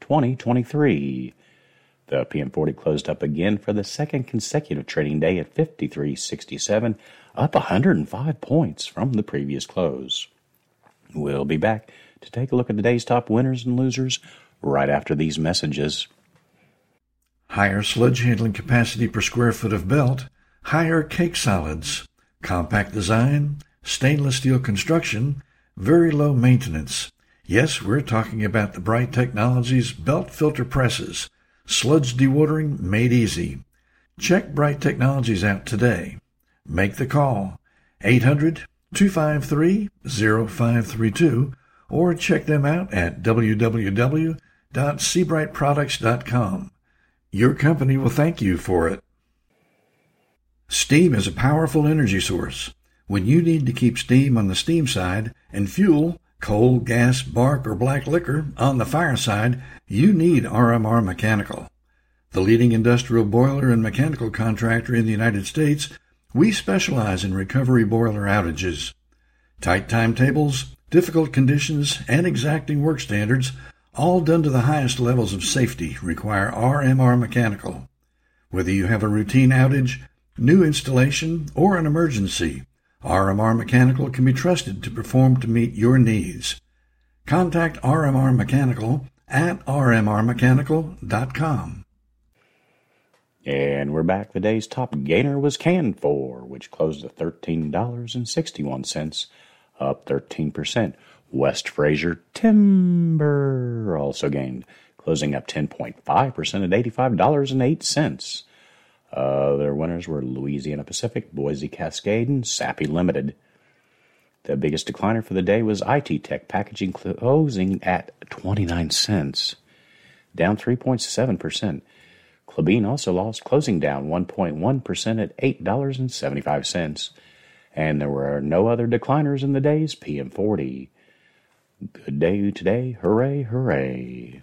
2023. The PM40 closed up again for the second consecutive trading day at 53.67, up 105 points from the previous close. We'll be back to take a look at today's top winners and losers right after these messages. Higher sludge handling capacity per square foot of belt, higher cake solids, compact design, stainless steel construction, very low maintenance. Yes, we're talking about the Bright Technologies belt filter presses, sludge dewatering made easy. Check Bright Technologies out today. Make the call 800 253 0532 or check them out at www.sebrightproducts.com. Your company will thank you for it. Steam is a powerful energy source. When you need to keep steam on the steam side and fuel, coal, gas, bark, or black liquor on the fireside, you need RMR Mechanical. The leading industrial boiler and mechanical contractor in the United States, we specialize in recovery boiler outages. Tight timetables, difficult conditions, and exacting work standards, all done to the highest levels of safety, require RMR Mechanical. Whether you have a routine outage, new installation, or an emergency, RMR Mechanical can be trusted to perform to meet your needs. Contact RMR Mechanical at rmrmechanical.com. And we're back. The day's top gainer was Canfor, which closed at $13.61, up 13%. West Fraser Timber also gained, closing up 10.5% at $85.08. Uh, other winners were Louisiana Pacific, Boise Cascade, and Sappi Limited. The biggest decliner for the day was IT Tech Packaging, closing at 29 cents, down 3.7%. Klabin also lost, closing down 1.1% at $8.75. And there were no other decliners in the day's PM40. Good day today. Hooray, hooray.